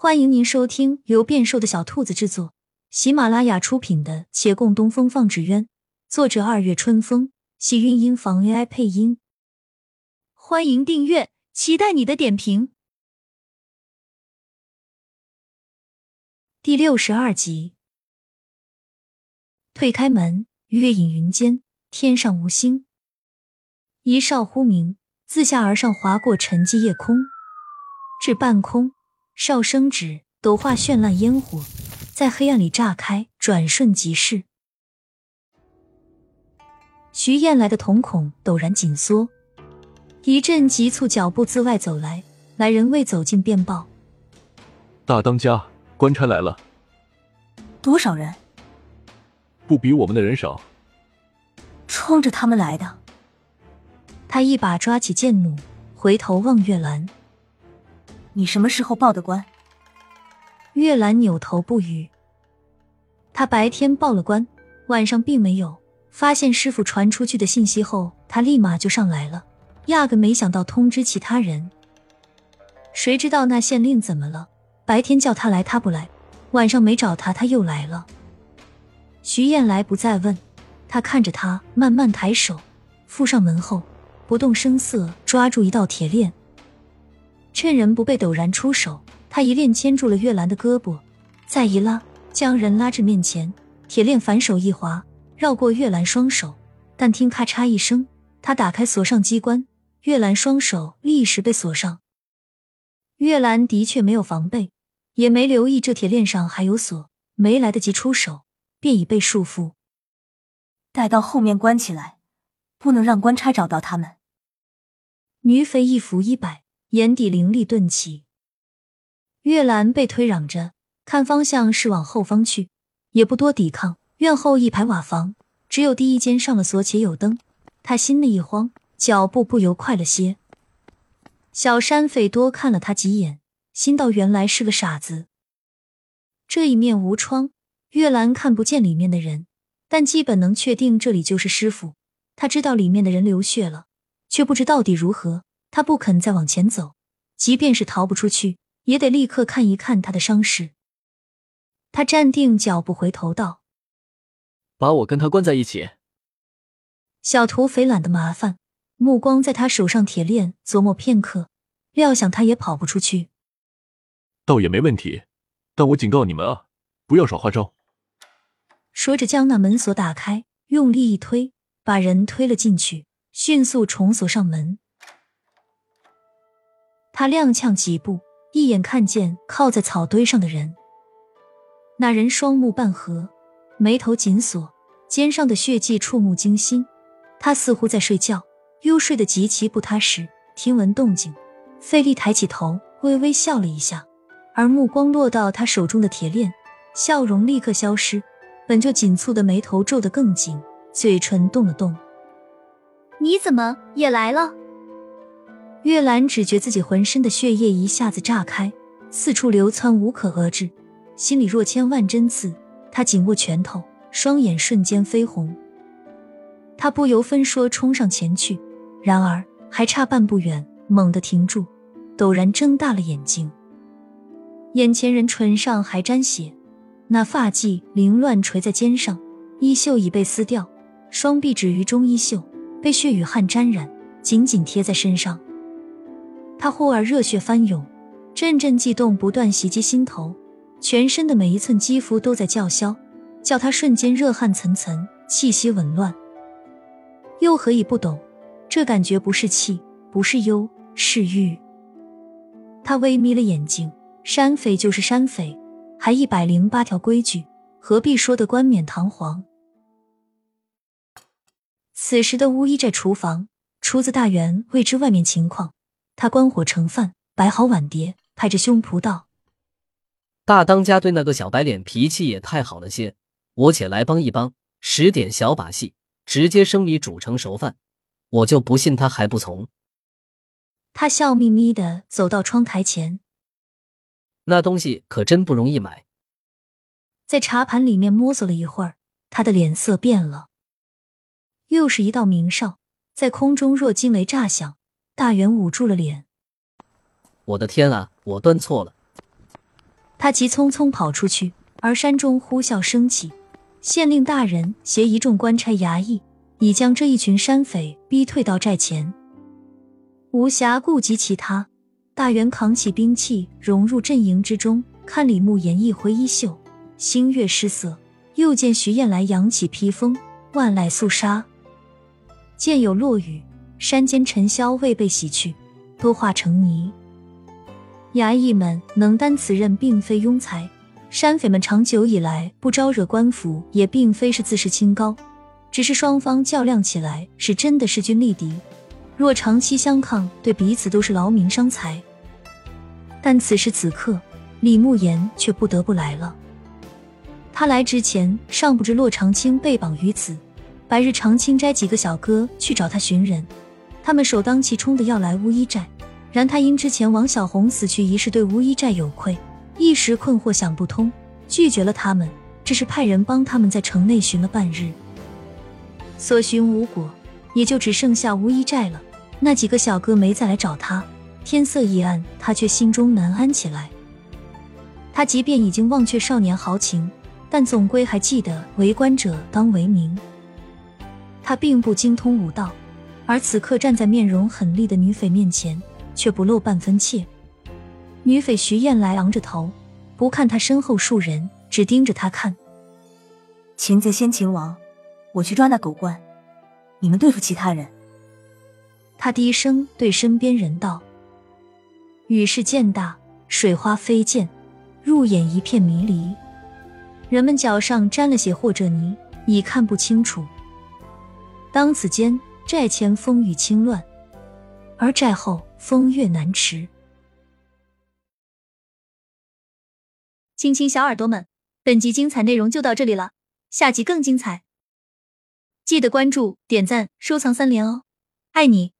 欢迎您收听由变瘦的小兔子制作、喜马拉雅出品的《且共东风放纸鸢》，作者二月春风，喜韵音房 AI 配音。欢迎订阅，期待你的点评。第六十二集，推开门，月隐云间，天上无星。一哨忽鸣，自下而上划过沉寂夜空，至半空。哨声止，斗化绚烂烟火在黑暗里炸开，转瞬即逝。徐燕来的瞳孔陡然紧缩，一阵急促脚步自外走来，来人未走近便报：“大当家，官差来了。”多少人？不比我们的人少。冲着他们来的。他一把抓起剑弩，回头望月兰。你什么时候报的官？月兰扭头不语。他白天报了官，晚上并没有发现师傅传出去的信息后，他立马就上来了，压根没想到通知其他人。谁知道那县令怎么了？白天叫他来他不来，晚上没找他他又来了。徐燕来不再问，他看着他慢慢抬手，附上门后，不动声色抓住一道铁链。趁人不备，陡然出手，他一链牵住了月兰的胳膊，再一拉，将人拉至面前。铁链反手一划，绕过月兰双手。但听咔嚓一声，他打开锁上机关，月兰双手立时被锁上。月兰的确没有防备，也没留意这铁链上还有锁，没来得及出手，便已被束缚。带到后面关起来，不能让官差找到他们。女匪一扶一摆。眼底灵力顿起，月兰被推嚷着，看方向是往后方去，也不多抵抗。院后一排瓦房，只有第一间上了锁且有灯。他心里一慌，脚步不由快了些。小山匪多看了他几眼，心道原来是个傻子。这一面无窗，月兰看不见里面的人，但基本能确定这里就是师傅。他知道里面的人流血了，却不知到底如何。他不肯再往前走，即便是逃不出去，也得立刻看一看他的伤势。他站定脚步，回头道：“把我跟他关在一起。”小土匪懒得麻烦，目光在他手上铁链琢磨片刻，料想他也跑不出去。倒也没问题，但我警告你们啊，不要耍花招。说着，将那门锁打开，用力一推，把人推了进去，迅速重锁上门。他踉跄几步，一眼看见靠在草堆上的人。那人双目半合，眉头紧锁，肩上的血迹触目惊心。他似乎在睡觉，又睡得极其不踏实。听闻动静，费力抬起头，微微笑了一下，而目光落到他手中的铁链，笑容立刻消失。本就紧蹙的眉头皱得更紧，嘴唇动了动。你怎么也来了？月兰只觉自己浑身的血液一下子炸开，四处流窜，无可遏制，心里若千万针刺。她紧握拳头，双眼瞬间绯红。她不由分说冲上前去，然而还差半步远，猛地停住，陡然睁大了眼睛。眼前人唇上还沾血，那发髻凌乱垂在肩上，衣袖已被撕掉，双臂止于中衣袖，被血与汗沾染，紧紧贴在身上。他忽而热血翻涌，阵阵悸动不断袭击心头，全身的每一寸肌肤都在叫嚣，叫他瞬间热汗涔涔，气息紊乱。又何以不懂？这感觉不是气，不是忧，是欲。他微眯了眼睛，山匪就是山匪，还一百零八条规矩，何必说的冠冕堂皇？此时的巫医在厨房，厨子大元未知外面情况。他关火盛饭，摆好碗碟，拍着胸脯道：“大当家对那个小白脸脾气也太好了些，我且来帮一帮，使点小把戏，直接生米煮成熟饭，我就不信他还不从。”他笑眯眯的走到窗台前，那东西可真不容易买。在茶盘里面摸索了一会儿，他的脸色变了，又是一道鸣哨，在空中若惊雷炸响。大元捂住了脸，我的天啊！我端错了。他急匆匆跑出去，而山中呼啸升起，县令大人携一众官差衙役，已将这一群山匪逼退到寨前。无暇顾及其他，大元扛起兵器，融入阵营之中。看李慕言一挥衣袖，星月失色；又见徐燕来扬起披风，万籁肃杀。见有落雨，山间尘嚣未被洗去，都化成泥。衙役们能担此任，并非庸才。山匪们长久以来不招惹官府，也并非是自视清高，只是双方较量起来是真的势均力敌。若长期相抗，对彼此都是劳民伤财。但此时此刻，李慕言却不得不来了。他来之前尚不知骆长青被绑于此，白日长青斋几个小哥去找他寻人，他们首当其冲的要来乌衣寨。然他因之前王小红死去一事对乌衣寨有愧，一时困惑想不通，拒绝了他们。只是派人帮他们在城内寻了半日，所寻无果，也就只剩下乌衣寨了。那几个小哥没再来找他，天色一暗，他却心中难安起来。他即便已经忘却少年豪情，但总归还记得为官者当为民。他并不精通武道，而此刻站在面容狠厉的女匪面前，却不露半分怯。女匪徐燕来昂着头，不看他身后数人，只盯着他看。擒贼先擒王，我去抓那狗官，你们对付其他人。他低声对身边人道：“雨势渐大，水花飞溅，入眼一片迷离。人们脚上沾了血或者泥，已看不清楚。当此间，寨前风雨轻乱，而寨后风月难持。”亲亲小耳朵们，本集精彩内容就到这里了，下集更精彩，记得关注、点赞、收藏三连哦，爱你！